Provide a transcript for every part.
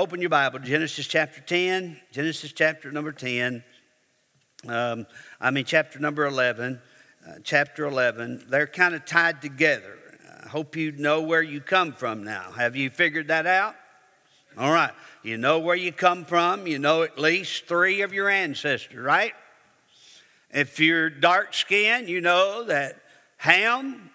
open your Bible, Genesis chapter 10, Genesis chapter number 10. Um, I mean, chapter number 11. Uh, chapter 11. They're kind of tied together. I hope you know where you come from now. Have you figured that out? All right. You know where you come from. You know at least three of your ancestors, right? If you're dark skinned, you know that Ham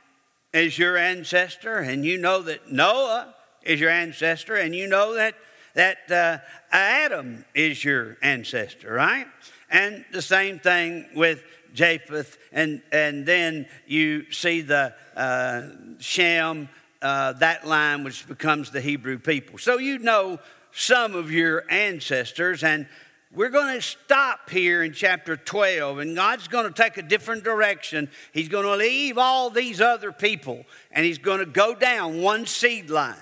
is your ancestor, and you know that Noah is your ancestor, and you know that, that uh, Adam is your ancestor, right? And the same thing with Japheth, and, and then you see the uh, Shem, uh, that line which becomes the Hebrew people. So you know some of your ancestors, and we're going to stop here in chapter 12, and God's going to take a different direction. He's going to leave all these other people, and He's going to go down one seed line.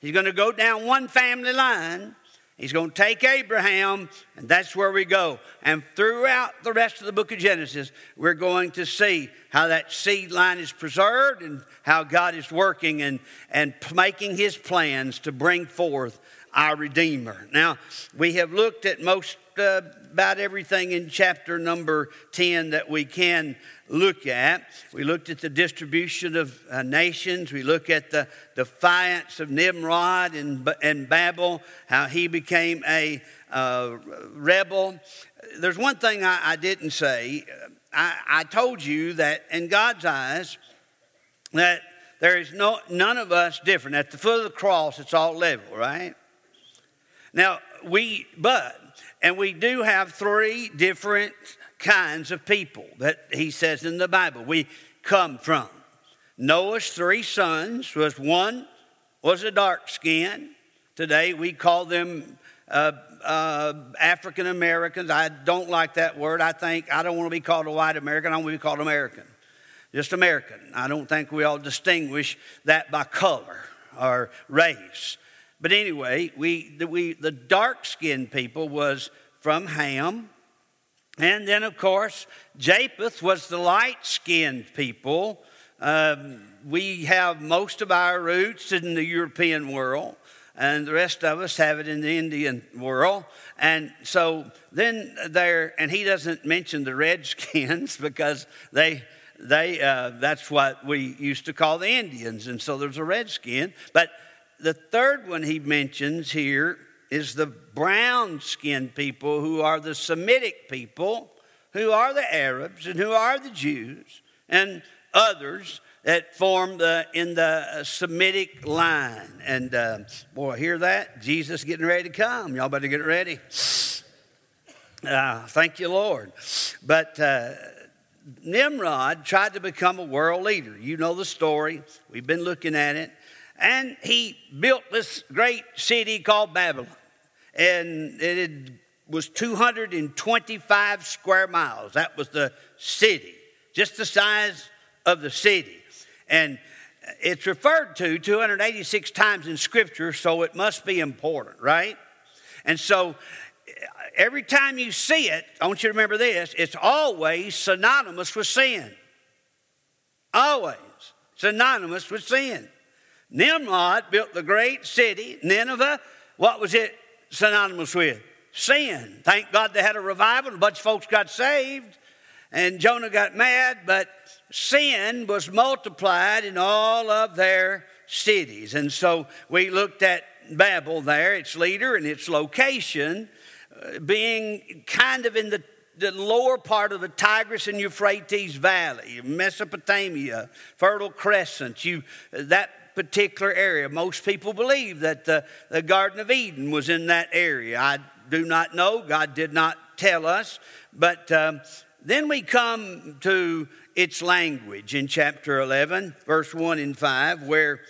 He's going to go down one family line. He's going to take Abraham, and that's where we go. And throughout the rest of the book of Genesis, we're going to see how that seed line is preserved and how God is working and, and making his plans to bring forth our Redeemer. Now, we have looked at most uh, about everything in chapter number 10 that we can look at. We looked at the distribution of uh, nations. We look at the defiance of Nimrod and, and Babel, how he became a uh, rebel. There's one thing I, I didn't say. I, I told you that in God's eyes, that there is no, none of us different. At the foot of the cross, it's all level, right? Now, we, but, and we do have three different kinds of people that he says in the Bible we come from. Noah's three sons was one was a dark skin. Today we call them uh, uh, African Americans. I don't like that word. I think I don't want to be called a white American. I want to be called American. Just American. I don't think we all distinguish that by color or race. But anyway, we, the, we, the dark skinned people was from Ham. And then, of course, Japheth was the light skinned people. Um, we have most of our roots in the European world, and the rest of us have it in the Indian world. And so then there, and he doesn't mention the redskins because they, they, uh, that's what we used to call the Indians. And so there's a redskin. But the third one he mentions here is the brown skinned people who are the Semitic people, who are the Arabs, and who are the Jews, and others that form the in the Semitic line. And uh, boy, hear that? Jesus getting ready to come. Y'all better get ready. Uh, thank you, Lord. But uh, Nimrod tried to become a world leader. You know the story. We've been looking at it. And he built this great city called Babylon. And it was 225 square miles. That was the city, just the size of the city. And it's referred to 286 times in Scripture, so it must be important, right? And so every time you see it, I want you to remember this it's always synonymous with sin. Always synonymous with sin. Nimrod built the great city, Nineveh. What was it synonymous with? Sin. Thank God they had a revival, a bunch of folks got saved, and Jonah got mad, but sin was multiplied in all of their cities. And so we looked at Babel there, its leader and its location, uh, being kind of in the the lower part of the Tigris and Euphrates Valley, Mesopotamia, Fertile Crescent, you, that particular area. Most people believe that the, the Garden of Eden was in that area. I do not know. God did not tell us. But um, then we come to its language in chapter 11, verse 1 and 5, where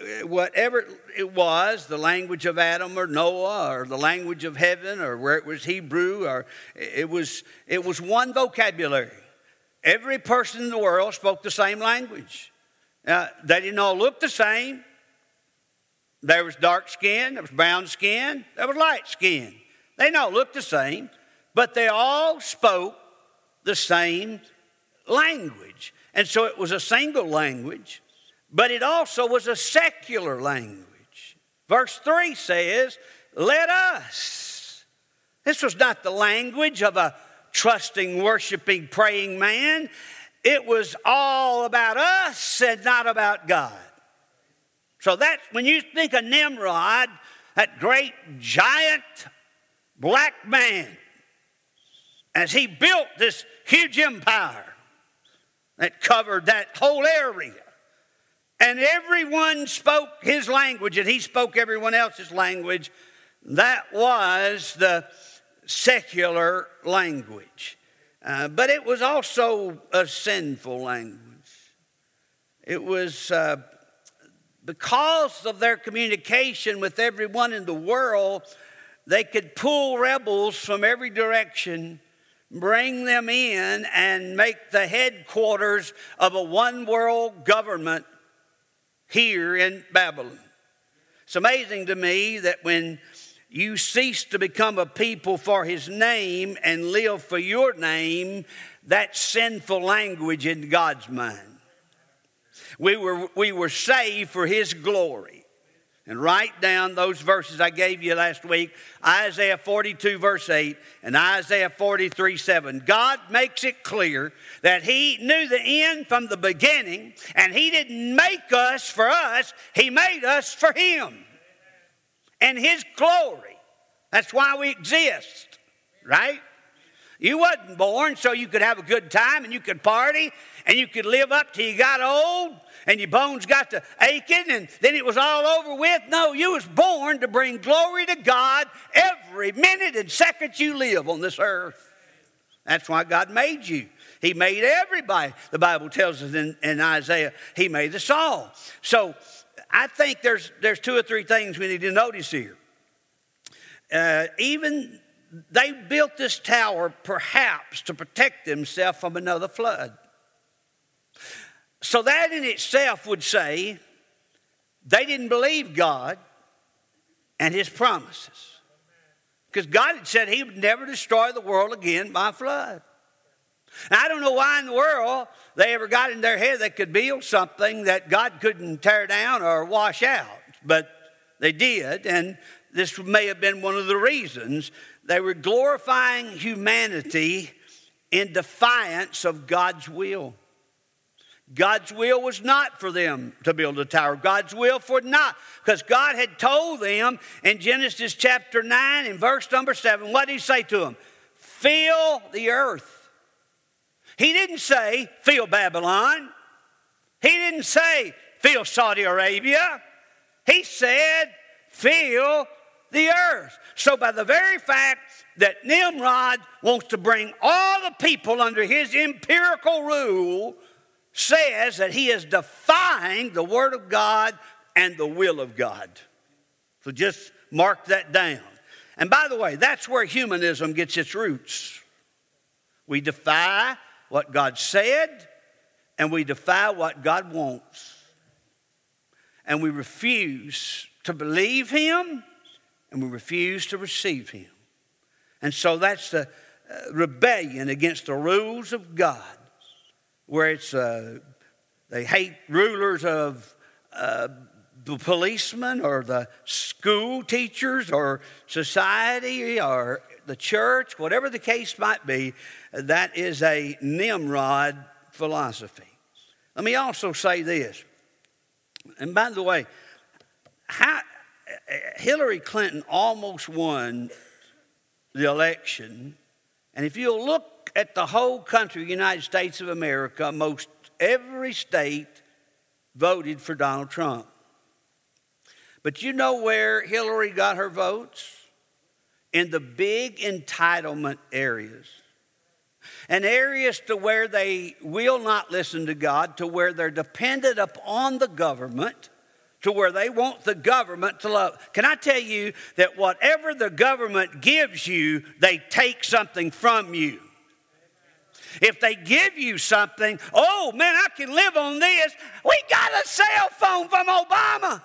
uh, whatever it was, the language of Adam or Noah or the language of heaven or where it was Hebrew or it was, it was one vocabulary. Every person in the world spoke the same language. Now, they didn't all look the same. There was dark skin, there was brown skin, there was light skin. They didn't all look the same, but they all spoke the same language. And so it was a single language, but it also was a secular language. Verse 3 says, let us. This was not the language of a trusting, worshiping, praying man. It was all about us and not about God. So that when you think of Nimrod, that great giant black man, as he built this huge empire that covered that whole area. And everyone spoke his language, and he spoke everyone else's language. That was the secular language. Uh, but it was also a sinful language. It was uh, because of their communication with everyone in the world, they could pull rebels from every direction, bring them in, and make the headquarters of a one world government here in Babylon. It's amazing to me that when you cease to become a people for his name and live for your name, that's sinful language in God's mind. We were, we were saved for his glory. And write down those verses I gave you last week Isaiah 42, verse 8, and Isaiah 43, 7. God makes it clear that He knew the end from the beginning, and He didn't make us for us, He made us for Him and His glory. That's why we exist, right? You wasn't born so you could have a good time and you could party and you could live up till you got old and your bones got to aching and then it was all over with. No, you was born to bring glory to God every minute and second you live on this earth. That's why God made you. He made everybody. The Bible tells us in, in Isaiah, He made us all. So I think there's, there's two or three things we need to notice here. Uh, even they built this tower perhaps to protect themselves from another flood. So that in itself would say they didn't believe God and his promises. Because God had said he would never destroy the world again by flood. I don't know why in the world they ever got in their head they could build something that God couldn't tear down or wash out, but they did, and this may have been one of the reasons. They were glorifying humanity in defiance of God's will. God's will was not for them to build a tower. God's will for not, because God had told them in Genesis chapter 9 in verse number 7, what did he say to them? Fill the earth. He didn't say, fill Babylon. He didn't say, fill Saudi Arabia. He said, fill the earth. So, by the very fact that Nimrod wants to bring all the people under his empirical rule, says that he is defying the Word of God and the will of God. So just mark that down. And by the way, that's where humanism gets its roots. We defy what God said, and we defy what God wants. And we refuse to believe Him, and we refuse to receive Him. And so that's the uh, rebellion against the rules of God where it's uh, they hate rulers of uh, the policemen or the school teachers or society or the church, whatever the case might be, that is a Nimrod philosophy. Let me also say this, and by the way, how, Hillary Clinton almost won the election, and if you'll look at the whole country, United States of America, most every state voted for Donald Trump. But you know where Hillary got her votes? In the big entitlement areas. And areas to where they will not listen to God, to where they're dependent upon the government, to where they want the government to love. Can I tell you that whatever the government gives you, they take something from you? If they give you something, oh man, I can live on this. We got a cell phone from Obama.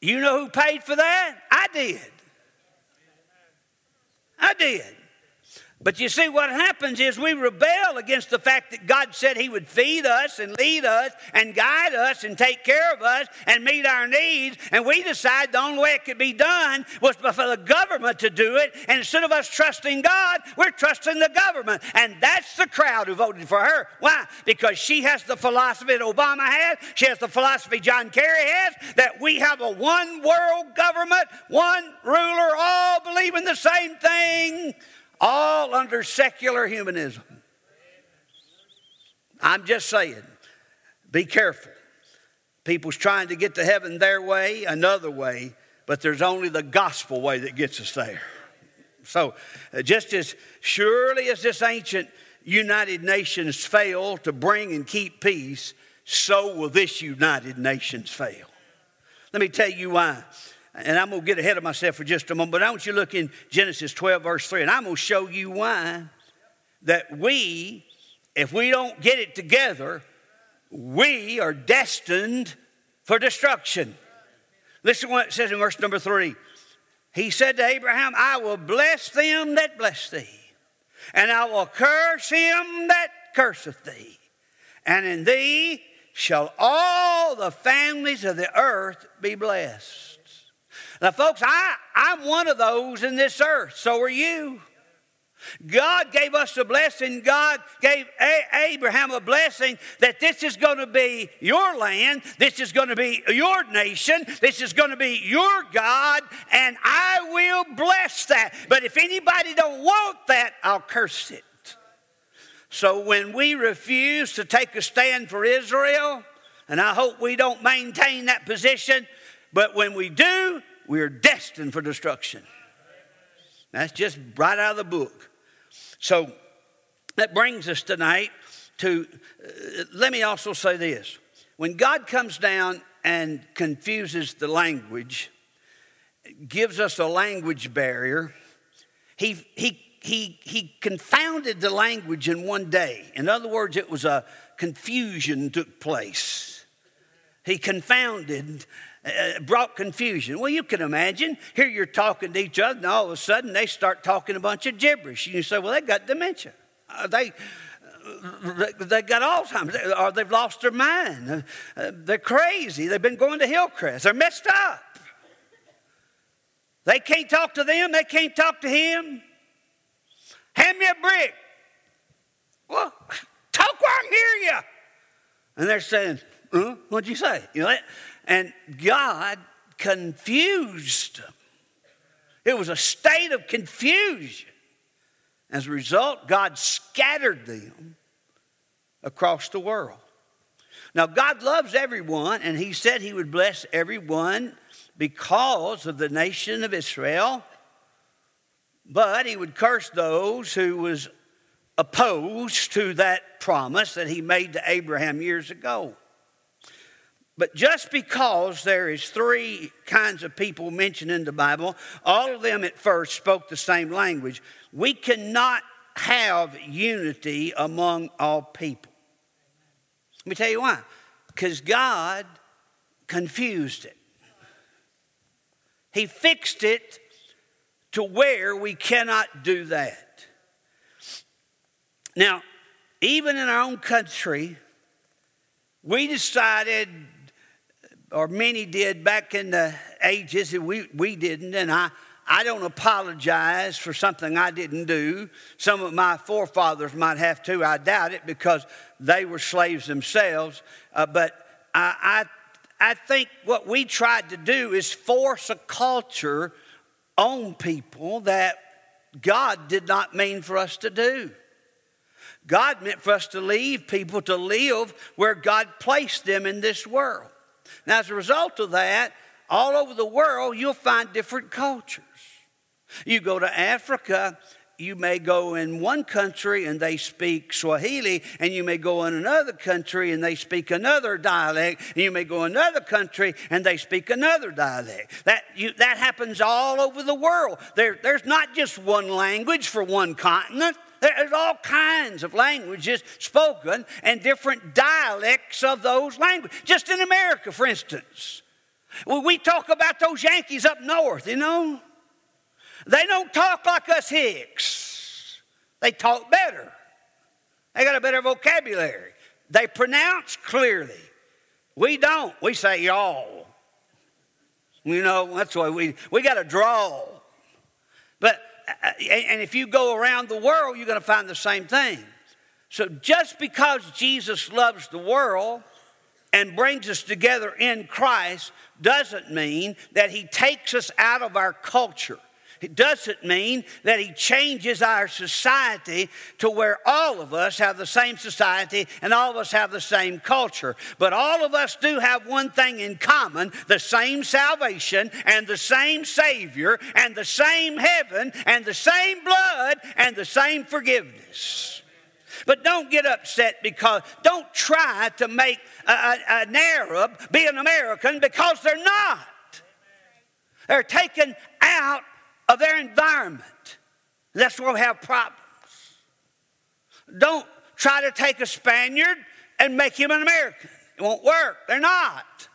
You know who paid for that? I did. I did. But you see, what happens is we rebel against the fact that God said He would feed us and lead us and guide us and take care of us and meet our needs. And we decide the only way it could be done was for the government to do it. And instead of us trusting God, we're trusting the government. And that's the crowd who voted for her. Why? Because she has the philosophy that Obama has, she has the philosophy John Kerry has that we have a one world government, one ruler, all believing the same thing all under secular humanism. I'm just saying, be careful. People's trying to get to heaven their way, another way, but there's only the gospel way that gets us there. So, uh, just as surely as this ancient United Nations failed to bring and keep peace, so will this United Nations fail. Let me tell you why and I'm going to get ahead of myself for just a moment, but I want you to look in Genesis 12, verse 3, and I'm going to show you why that we, if we don't get it together, we are destined for destruction. Listen to what it says in verse number 3. He said to Abraham, I will bless them that bless thee, and I will curse him that curseth thee, and in thee shall all the families of the earth be blessed. Now, folks, I, I'm one of those in this earth. So are you. God gave us a blessing. God gave a- Abraham a blessing that this is going to be your land. This is going to be your nation. This is going to be your God, and I will bless that. But if anybody don't want that, I'll curse it. So when we refuse to take a stand for Israel, and I hope we don't maintain that position, but when we do, we are destined for destruction. That's just right out of the book. So that brings us tonight to, uh, let me also say this. When God comes down and confuses the language, gives us a language barrier, he, he, he, he confounded the language in one day. In other words, it was a confusion took place. He confounded uh, brought confusion. Well, you can imagine. Here you're talking to each other, and all of a sudden they start talking a bunch of gibberish. And you say, well, they got dementia. Uh, they, uh, they got Alzheimer's, or they've lost their mind. They're crazy. They've been going to Hillcrest. They're messed up. They can't talk to them. They can't talk to him. Hand me a brick. Well, talk where I hear you. And they're saying, huh? What'd you say? You know, and God confused them. It was a state of confusion. As a result, God scattered them across the world. Now, God loves everyone, and He said He would bless everyone because of the nation of Israel, but He would curse those who was opposed to that promise that He made to Abraham years ago. But just because there is three kinds of people mentioned in the Bible, all of them at first spoke the same language, we cannot have unity among all people. Let me tell you why. Because God confused it. He fixed it to where we cannot do that. Now, even in our own country, we decided or many did back in the ages, and we, we didn't. And I, I don't apologize for something I didn't do. Some of my forefathers might have to. I doubt it because they were slaves themselves. Uh, but I, I, I think what we tried to do is force a culture on people that God did not mean for us to do. God meant for us to leave people to live where God placed them in this world. Now, as a result of that, all over the world, you'll find different cultures. You go to Africa, you may go in one country and they speak Swahili, and you may go in another country and they speak another dialect, and you may go in another country and they speak another dialect. That, you, that happens all over the world. There, there's not just one language for one continent. There's all kinds of languages spoken and different dialects of those languages. Just in America, for instance. When we talk about those Yankees up north, you know, they don't talk like us Hicks. They talk better. They got a better vocabulary. They pronounce clearly. We don't. We say y'all. You know, that's why we, we got to draw. And if you go around the world, you're going to find the same thing. So just because Jesus loves the world and brings us together in Christ doesn't mean that he takes us out of our culture. It doesn't mean that he changes our society to where all of us have the same society and all of us have the same culture. But all of us do have one thing in common the same salvation and the same Savior and the same heaven and the same blood and the same forgiveness. But don't get upset because don't try to make a, a, an Arab be an American because they're not. They're taken out of their environment. That's where we have problems. Don't try to take a Spaniard and make him an American. It won't work. They're not.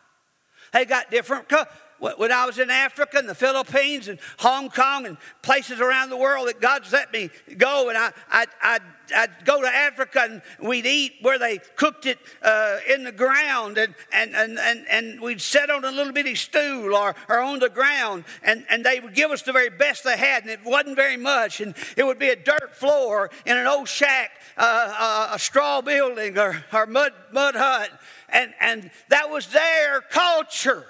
They got different. When I was in Africa and the Philippines and Hong Kong and places around the world that God's let me go, and I, I, I I'd go to Africa and we'd eat where they cooked it uh, in the ground, and, and, and, and, and we'd sit on a little bitty stool or, or on the ground, and, and they would give us the very best they had, and it wasn't very much. And it would be a dirt floor in an old shack, uh, uh, a straw building, or, or mud, mud hut. And, and that was their culture.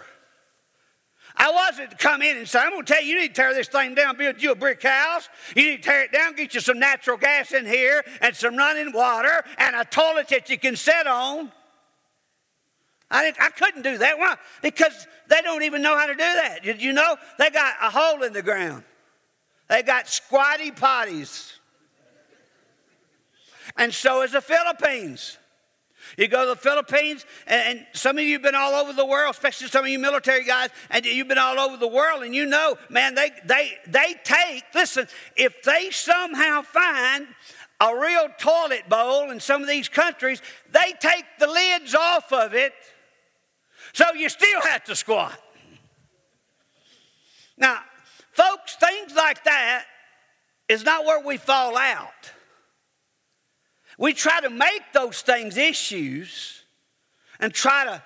I wasn't to come in and say, I'm going to tell you, you need to tear this thing down, build you a brick house. You need to tear it down, get you some natural gas in here and some running water and a toilet that you can sit on. I, I couldn't do that. Why? Because they don't even know how to do that. Did you know? They got a hole in the ground. They got squatty potties. And so is the Philippines. You go to the Philippines, and, some of you have been all over the world, especially some of you military guys, and you've been all over the world, and you know, man, they, they, they take, listen, if they somehow find a real toilet bowl in some of these countries, they take the lids off of it, so you still have to squat. Now, folks, things like that is not where we fall out. We try to make those things issues and try to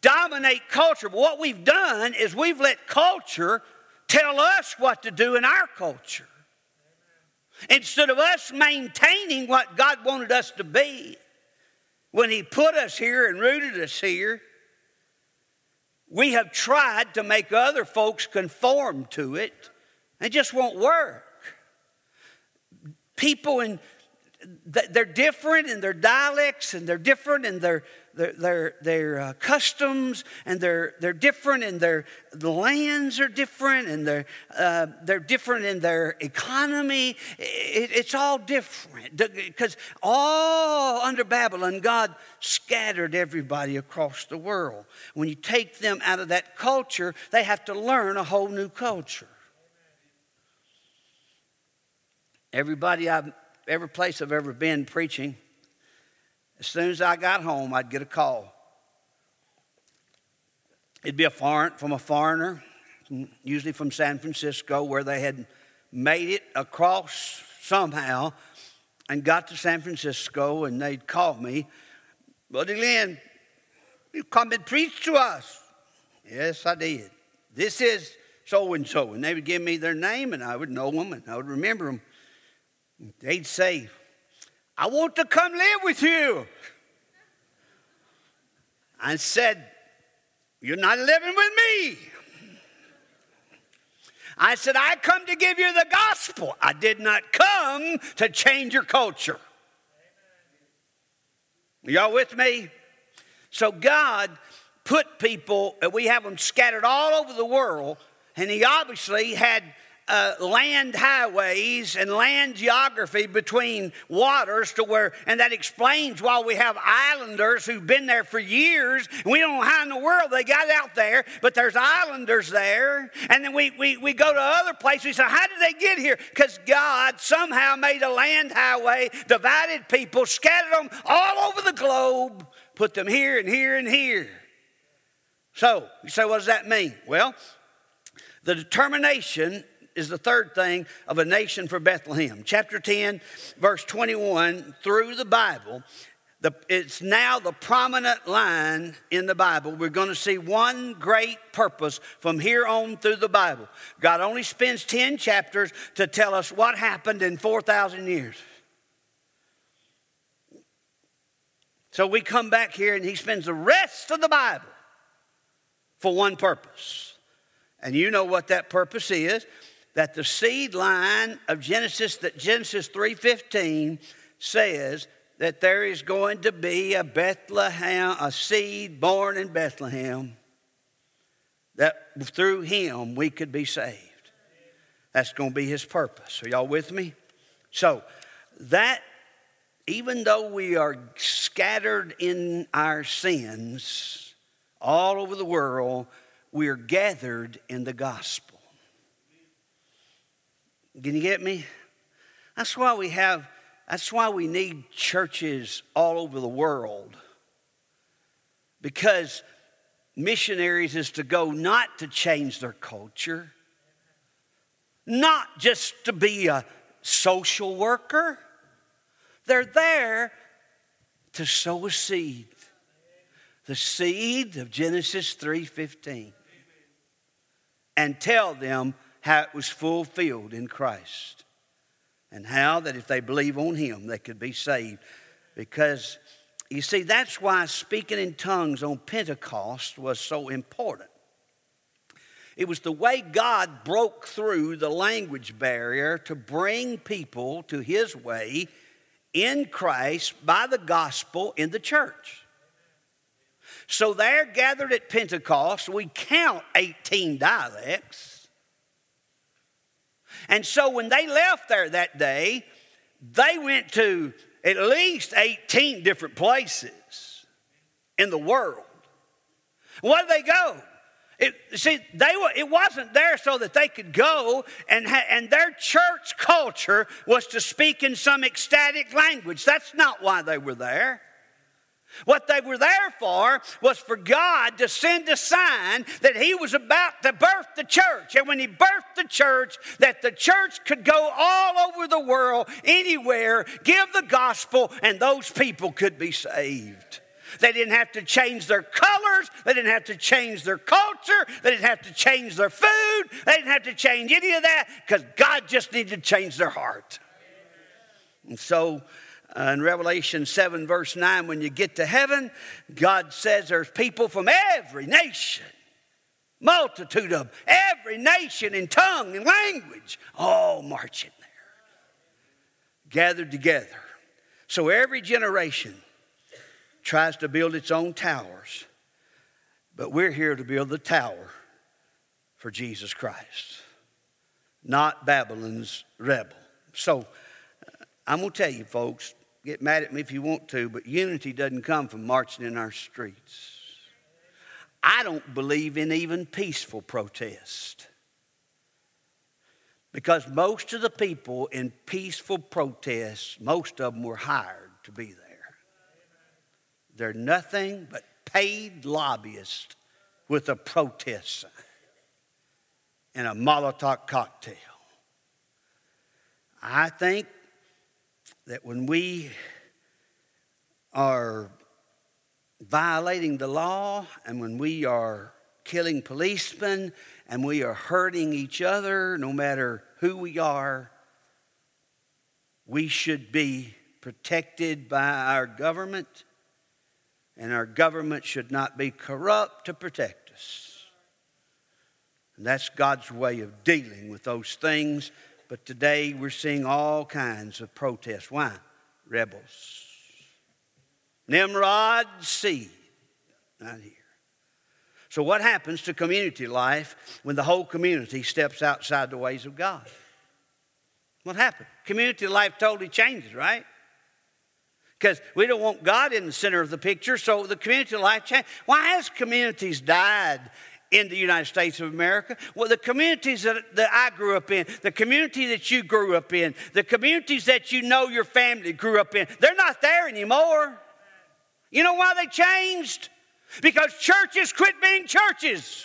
dominate culture. But what we've done is we've let culture tell us what to do in our culture. Instead of us maintaining what God wanted us to be when He put us here and rooted us here, we have tried to make other folks conform to it. It just won't work. People in they're different in their dialects and they're different in their their their, their uh, customs and they're they're different in their the lands are different and they're uh, they're different in their economy. It, it's all different. Because all under babylon god scattered everybody across the world. When you take them out of that culture they have to learn a whole new culture. Everybody i've every place I've ever been preaching, as soon as I got home, I'd get a call. It'd be a foreign, from a foreigner, usually from San Francisco, where they had made it across somehow and got to San Francisco, and they'd call me, Buddy Lynn, you come and preach to us. Yes, I did. This is so and so. And they would give me their name, and I would know them, and I would remember them. They'd say, I want to come live with you. I said, You're not living with me. I said, I come to give you the gospel. I did not come to change your culture. Y'all with me? So God put people, and we have them scattered all over the world, and He obviously had uh, land highways and land geography between waters to where, and that explains why we have islanders who've been there for years. we don't know how in the world they got out there, but there's islanders there. And then we, we, we go to other places. We say, How did they get here? Because God somehow made a land highway, divided people, scattered them all over the globe, put them here and here and here. So, you say, what does that mean? Well, the determination is the third thing of a nation for Bethlehem. Chapter 10, verse 21, through the Bible, the, it's now the prominent line in the Bible. We're going to see one great purpose from here on through the Bible. God only spends 10 chapters to tell us what happened in 4,000 years. So we come back here and he spends the rest of the Bible for one purpose. And you know what that purpose is that the seed line of Genesis that Genesis 3:15 says that there is going to be a Bethlehem, a seed born in Bethlehem, that through him we could be saved. That's going to be his purpose. Are y'all with me? So, that, even though we are scattered in our sins all over the world, we are gathered in the gospel. Can you get me? That's why we have that's why we need churches all over the world. Because missionaries is to go not to change their culture, not just to be a social worker. They're there to sow a seed. The seed of Genesis 3:15. And tell them how it was fulfilled in Christ and how that if they believe on him, they could be saved. Because you see, that's why speaking in tongues on Pentecost was so important. It was the way God broke through the language barrier to bring people to his way in Christ by the gospel in the church. So they're gathered at Pentecost. We count 18 dialects. And so when they left there that day, they went to at least 18 different places in the world. Where did they go? It, see, they were, it wasn't there so that they could go and, ha, and their church culture was to speak in some ecstatic language. That's not why they were there. What they were there for was for God to send a sign that He was about to birth the church. And when He birthed the church, that the church could go all over the world, anywhere, give the gospel, and those people could be saved. They didn't have to change their colors. They didn't have to change their culture. They didn't have to change their food. They didn't have to change any of that because God just needed to change their heart. And so uh, in Revelation 7, verse 9, when you get to heaven, God says there's people from every nation, multitude of every nation in tongue and language, all marching there, gathered together. So every generation tries to build its own towers, but we're here to build the tower for Jesus Christ, not Babylon's rebel. So uh, I'm going to tell you, folks, Get mad at me if you want to, but unity doesn't come from marching in our streets. I don't believe in even peaceful protest. Because most of the people in peaceful protests, most of them were hired to be there. They're nothing but paid lobbyists with a protest sign and a Molotov cocktail. I think that when we are violating the law and when we are killing policemen and we are hurting each other, no matter who we are, we should be protected by our government, and our government should not be corrupt to protect us. And that's God's way of dealing with those things but today we're seeing all kinds of protests. Why? Rebels. Nimrod seed. Not here. So, what happens to community life when the whole community steps outside the ways of God? What happened? Community life totally changes, right? Because we don't want God in the center of the picture, so the community life changes. Why has communities died in the United States of America. Well, the communities that, that I grew up in, the community that you grew up in, the communities that you know your family grew up in, they're not there anymore. You know why they changed? Because churches quit being churches.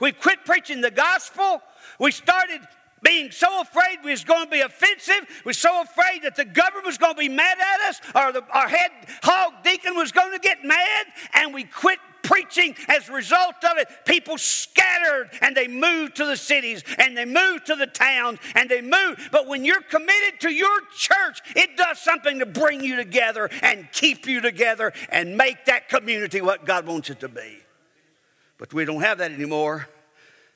We quit preaching the gospel. We started being so afraid we was going to be offensive. We were so afraid that the government was going to be mad at us or the, our head hog deacon was going to get mad. And we quit preaching as a result of it. People scattered and they moved to the cities and they moved to the towns and they moved. But when you're committed to your church, it does something to bring you together and keep you together and make that community what God wants it to be. But we don't have that anymore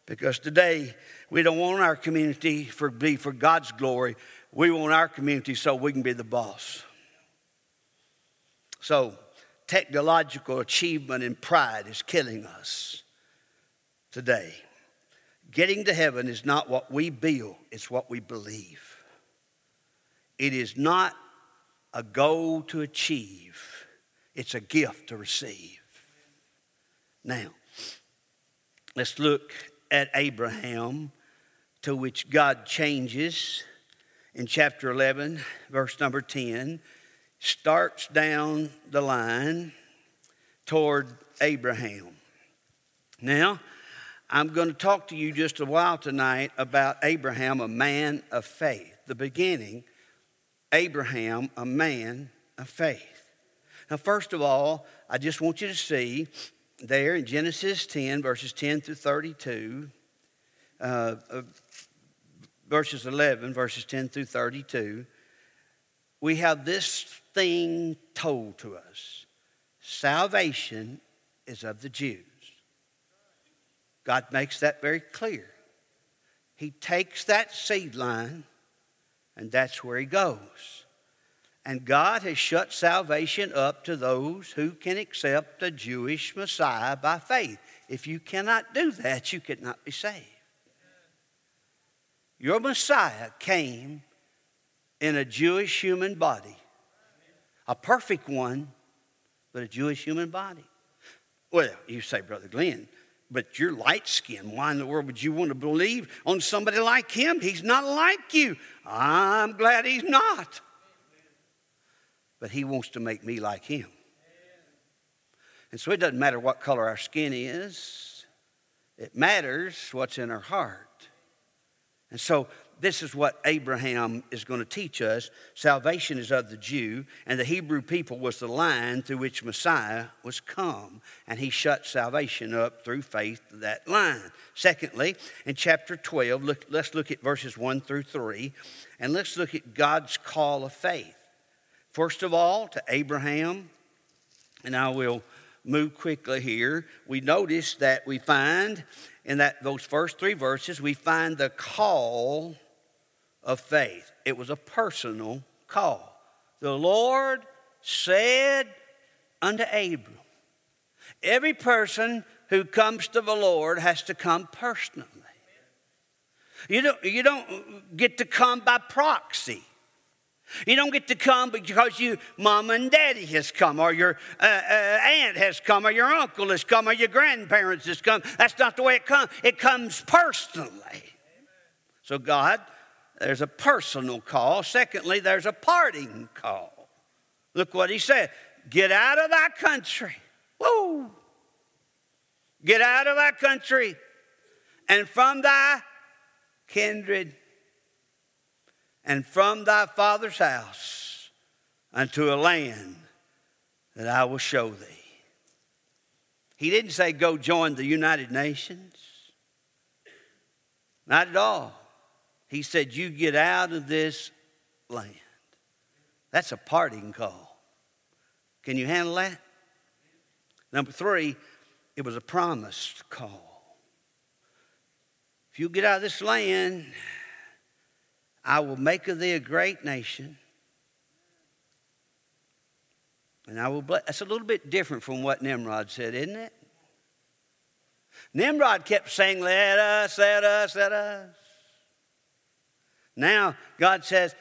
because today we don't want our community for be for God's glory. We want our community so we can be the boss. So technological achievement and pride is killing us today. Getting to heaven is not what we build, it's what we believe. It is not a goal to achieve, it's a gift to receive. Now, Let's look at Abraham, to which God changes in chapter 11, verse number 10, starts down the line toward Abraham. Now, I'm going to talk to you just a while tonight about Abraham, a man of faith. The beginning, Abraham, a man of faith. Now, first of all, I just want you to see there in Genesis 10, verses 10 through 32, uh, uh, verses 11, verses 10 through 32, we have this thing told to us salvation is of the Jews. God makes that very clear. He takes that seed line, and that's where he goes. And God has shut salvation up to those who can accept a Jewish Messiah by faith. If you cannot do that, you cannot be saved. Your Messiah came in a Jewish human body, a perfect one, but a Jewish human body. Well, you say, Brother Glenn, but you're light skinned. Why in the world would you want to believe on somebody like him? He's not like you. I'm glad he's not but He wants to make me like Him. And so it doesn't matter what color our skin is, it matters what's in our heart. And so this is what Abraham is going to teach us. Salvation is of the Jew, and the Hebrew people was the line through which Messiah was come, and he shut salvation up through faith that line. Secondly, in chapter 12, look, let's look at verses 1 through 3, and let's look at God's call of faith. First of all, to Abraham, and I will move quickly here. We notice that we find in that those first three verses, we find the call of faith. It was a personal call. The Lord said unto Abram, Every person who comes to the Lord has to come personally. You don't, you don't get to come by proxy. You don't get to come because you, mom and daddy has come, or your uh, uh, aunt has come, or your uncle has come, or your grandparents has come. That's not the way it comes. It comes personally. So, God, there's a personal call. Secondly, there's a parting call. Look what he said Get out of thy country. Woo! Get out of thy country and from thy kindred and from thy father's house unto a land that I will show thee. He didn't say go join the United Nations. Not at all. He said, You get out of this land. That's a parting call. Can you handle that? Number three, it was a promised call. If you get out of this land, I will make of thee a great nation. And I will bless. That's a little bit different from what Nimrod said, isn't it? Nimrod kept saying, Let us, let us, let us. Now, God says,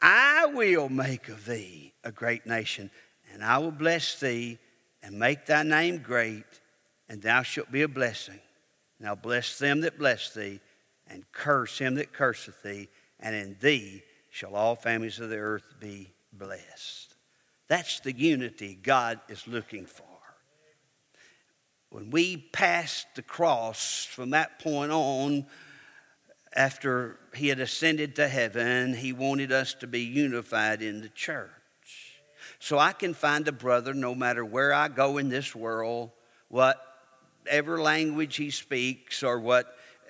I will make of thee a great nation, and I will bless thee and make thy name great, and thou shalt be a blessing. Now bless them that bless thee, and curse him that curseth thee, and in thee shall all families of the earth be blessed. That's the unity God is looking for. when we passed the cross from that point on, after he had ascended to heaven, he wanted us to be unified in the church. So I can find a brother no matter where I go in this world, whatever language he speaks, or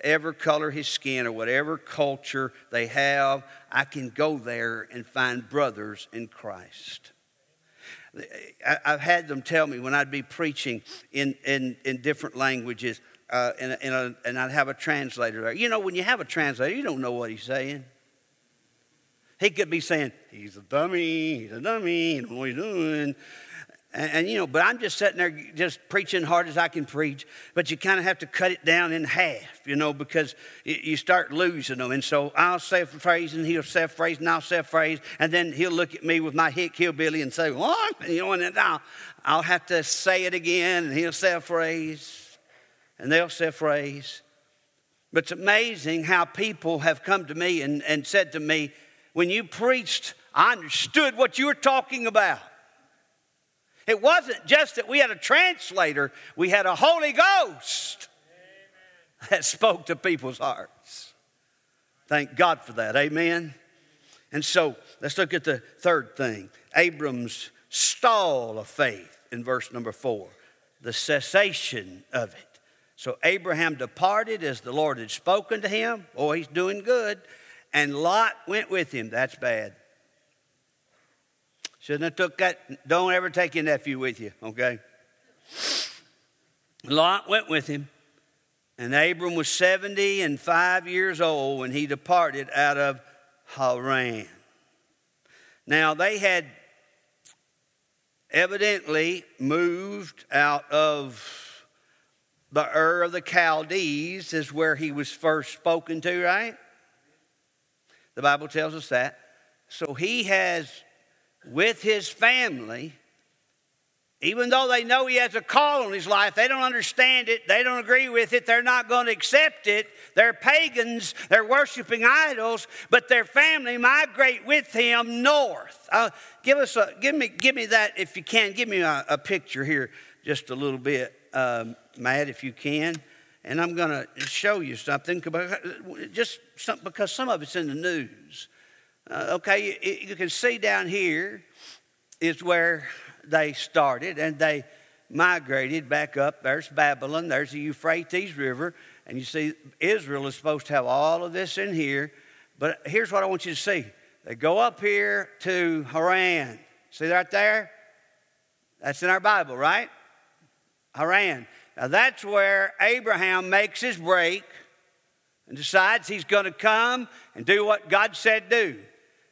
whatever color his skin, or whatever culture they have, I can go there and find brothers in Christ. I've had them tell me when I'd be preaching in, in, in different languages, uh, and, a, and I'd have a translator there. You know, when you have a translator, you don't know what he's saying. He could be saying, he's a dummy, he's a dummy, he don't know what he's doing. And, and, you know, but I'm just sitting there just preaching hard as I can preach. But you kind of have to cut it down in half, you know, because you start losing them. And so I'll say a phrase and he'll say a phrase and I'll say a phrase. And then he'll look at me with my hick hillbilly and say, what? And, You know, and then I'll, I'll have to say it again and he'll say a phrase and they'll say a phrase. But it's amazing how people have come to me and, and said to me, when you preached, I understood what you were talking about. It wasn't just that we had a translator, we had a Holy Ghost Amen. that spoke to people's hearts. Thank God for that. Amen. And so let's look at the third thing Abram's stall of faith in verse number four, the cessation of it. So Abraham departed as the Lord had spoken to him. Oh, he's doing good. And Lot went with him. That's bad. Shouldn't have took that. Don't ever take your nephew with you, okay? Lot went with him, and Abram was 70 and five years old when he departed out of Haran. Now, they had evidently moved out of the Ur of the Chaldees, is where he was first spoken to, right? The Bible tells us that. So he has with his family, even though they know he has a call on his life, they don't understand it, they don't agree with it, they're not going to accept it. They're pagans, they're worshiping idols, but their family migrate with him north. Uh, give us a, give me, give me that if you can. Give me a, a picture here, just a little bit, um, Matt, if you can. And I'm going to show you something, just some, because some of it's in the news. Uh, okay, you, you can see down here is where they started and they migrated back up. There's Babylon, there's the Euphrates River, and you see Israel is supposed to have all of this in here. But here's what I want you to see they go up here to Haran. See right there? That's in our Bible, right? Haran. Now that's where Abraham makes his break and decides he's going to come and do what God said do.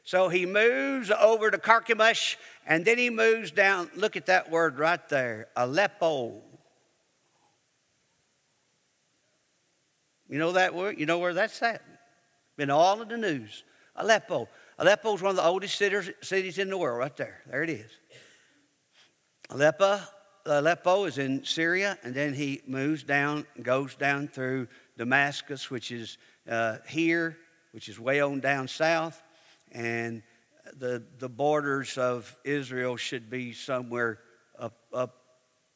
So he moves over to Carchemish and then he moves down. Look at that word right there Aleppo. You know that word? You know where that's at? Been all in the news. Aleppo. Aleppo is one of the oldest cities in the world, right there. There it is. Aleppo, Aleppo is in Syria, and then he moves down, goes down through Damascus, which is uh, here, which is way on down south and the, the borders of Israel should be somewhere up, up,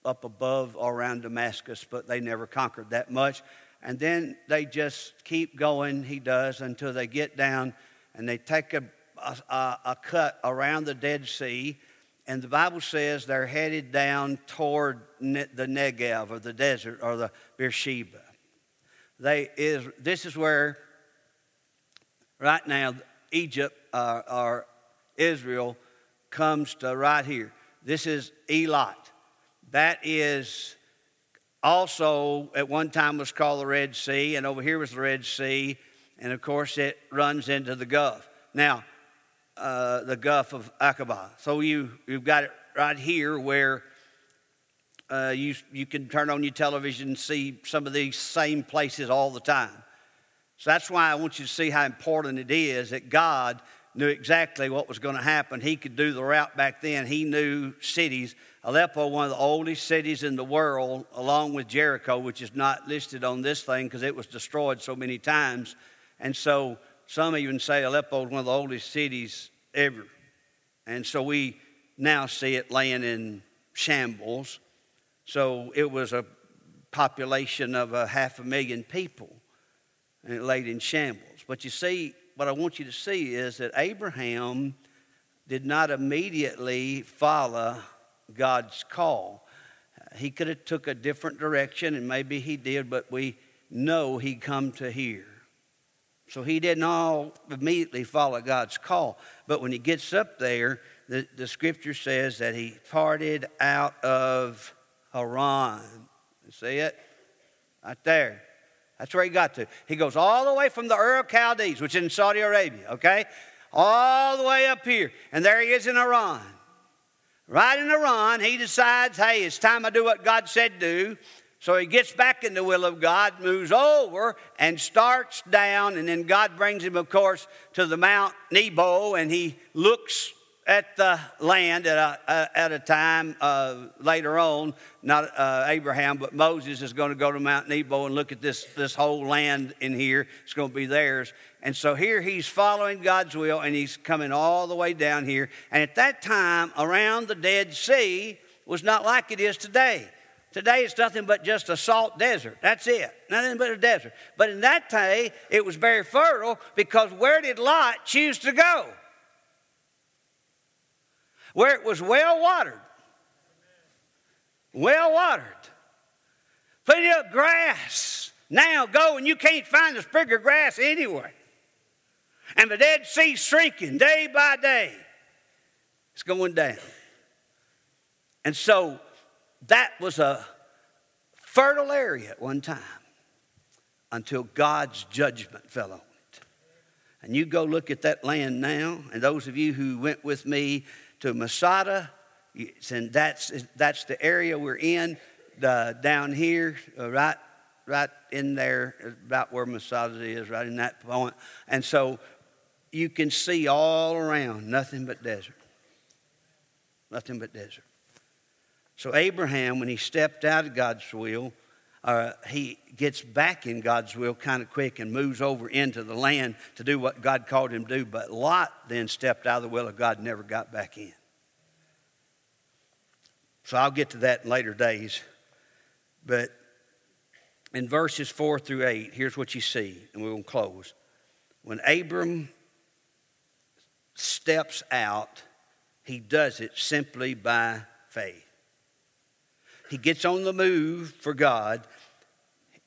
up above or around Damascus, but they never conquered that much. And then they just keep going, he does, until they get down and they take a, a, a cut around the Dead Sea. And the Bible says they're headed down toward the Negev or the desert or the Beersheba. They is, this is where, right now, Egypt uh, or Israel comes to right here. This is Elat. That is also at one time was called the Red Sea, and over here was the Red Sea, and of course it runs into the Gulf. Now, uh, the Gulf of Aqaba. So you you've got it right here where uh, you you can turn on your television and see some of these same places all the time. So that's why I want you to see how important it is that God knew exactly what was going to happen. He could do the route back then. He knew cities. Aleppo, one of the oldest cities in the world, along with Jericho, which is not listed on this thing because it was destroyed so many times. And so some even say Aleppo is one of the oldest cities ever. And so we now see it laying in shambles. So it was a population of a half a million people, and it laid in shambles. But you see, what I want you to see is that Abraham did not immediately follow God's call. He could have took a different direction, and maybe he did, but we know he come to here. So he didn't all immediately follow God's call. But when he gets up there, the, the scripture says that he parted out of Haran. See it? Right there. That's where he got to. He goes all the way from the Ur of Chaldees, which is in Saudi Arabia, okay? All the way up here. And there he is in Haran. Right in Haran, he decides, hey, it's time I do what God said do. So he gets back in the will of God, moves over, and starts down. And then God brings him, of course, to the Mount Nebo, and he looks at the land at a, at a time uh, later on, not uh, Abraham, but Moses is going to go to Mount Nebo and look at this, this whole land in here. It's going to be theirs. And so here he's following God's will and he's coming all the way down here. And at that time, around the Dead Sea was not like it is today. Today it's nothing but just a salt desert. That's it. Nothing but a desert. But in that day, it was very fertile because where did Lot choose to go? Where it was well watered. Well watered. Plenty of grass. Now go and you can't find a sprig of grass anywhere. And the Dead Sea shrinking day by day. It's going down. And so that was a fertile area at one time until God's judgment fell on it. And you go look at that land now, and those of you who went with me to Masada. And that's, that's the area we're in down here, uh, right, right in there, about where Masada is, right in that point. And so you can see all around nothing but desert. Nothing but desert. So Abraham, when he stepped out of God's will, uh, he gets back in God's will kind of quick and moves over into the land to do what God called him to do. But Lot then stepped out of the will of God and never got back in. So I'll get to that in later days. But in verses 4 through 8, here's what you see, and we'll close. When Abram steps out, he does it simply by faith. He gets on the move for God.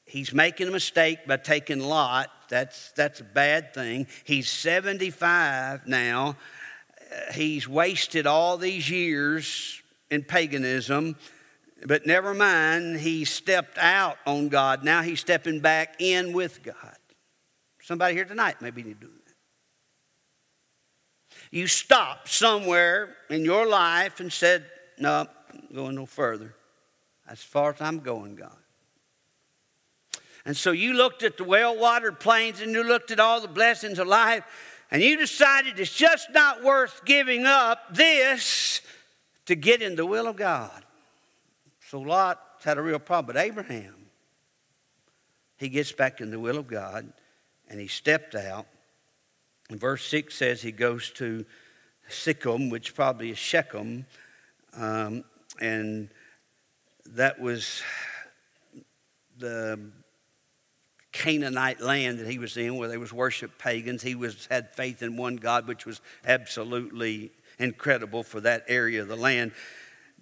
He's making a mistake by taking Lot. That's, that's a bad thing. He's 75 now. Uh, he's wasted all these years in paganism. But never mind, he stepped out on God. Now he's stepping back in with God. Somebody here tonight maybe need to do that. You stopped somewhere in your life and said, No, I'm going no further. As far as I'm going, God. And so you looked at the well watered plains and you looked at all the blessings of life and you decided it's just not worth giving up this to get in the will of God. So Lot had a real problem. But Abraham, he gets back in the will of God and he stepped out. And verse 6 says he goes to Sichem, which probably is Shechem. Um, and that was the Canaanite land that he was in, where they was worship pagans. He was had faith in one God, which was absolutely incredible for that area of the land.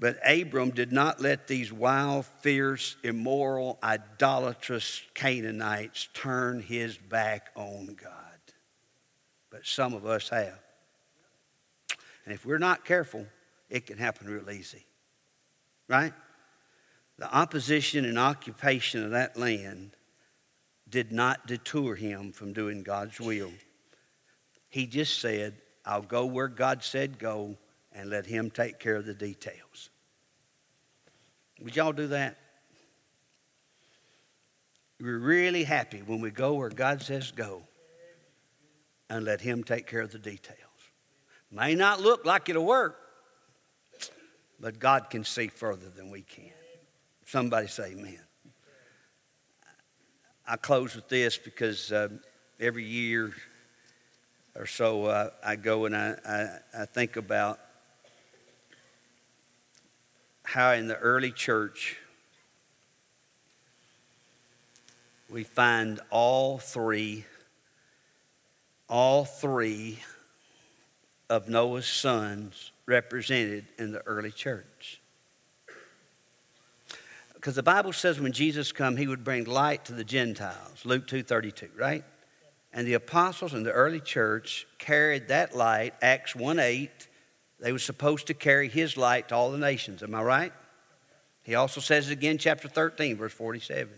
But Abram did not let these wild, fierce, immoral, idolatrous Canaanites turn his back on God. But some of us have. And if we're not careful, it can happen real easy. Right? The opposition and occupation of that land did not deter him from doing God's will. He just said, I'll go where God said go and let Him take care of the details. Would y'all do that? We're really happy when we go where God says go and let Him take care of the details. May not look like it'll work, but God can see further than we can. Somebody say amen. I close with this because uh, every year or so, uh, I go and I, I, I think about how in the early church we find all three, all three of Noah's sons represented in the early church. Because the Bible says when Jesus come, he would bring light to the Gentiles. Luke 2.32, right? And the apostles in the early church carried that light, Acts 1.8. They were supposed to carry his light to all the nations. Am I right? He also says it again, chapter 13, verse 47.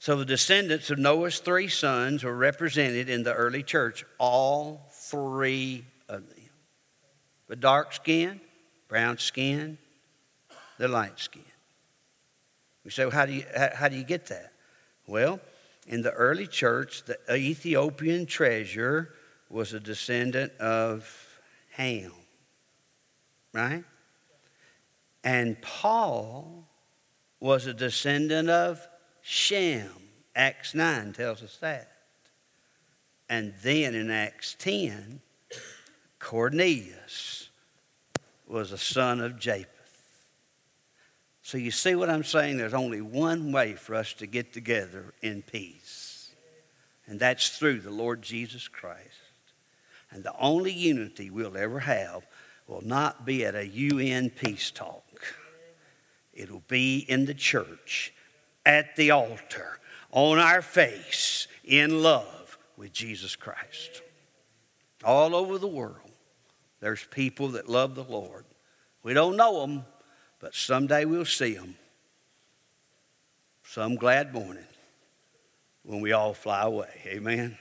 So the descendants of Noah's three sons were represented in the early church, all three of them. The dark skin, brown skin, the light skin. Say, how do you, how, how do you get that? Well, in the early church, the Ethiopian treasurer was a descendant of Ham, right? And Paul was a descendant of Shem. Acts 9 tells us that. And then in Acts 10, Cornelius was a son of Japheth. So you see what I'm saying? There's only one way for us to get together in peace, and that's through the Lord Jesus Christ. And the only unity we'll ever have will not be at a UN peace talk. It'll be in the church, at the altar, on our face, in love with Jesus Christ. All over the world, there's people that love the Lord. We don't know them, but someday we'll see them. Some glad morning when we all fly away. Amen.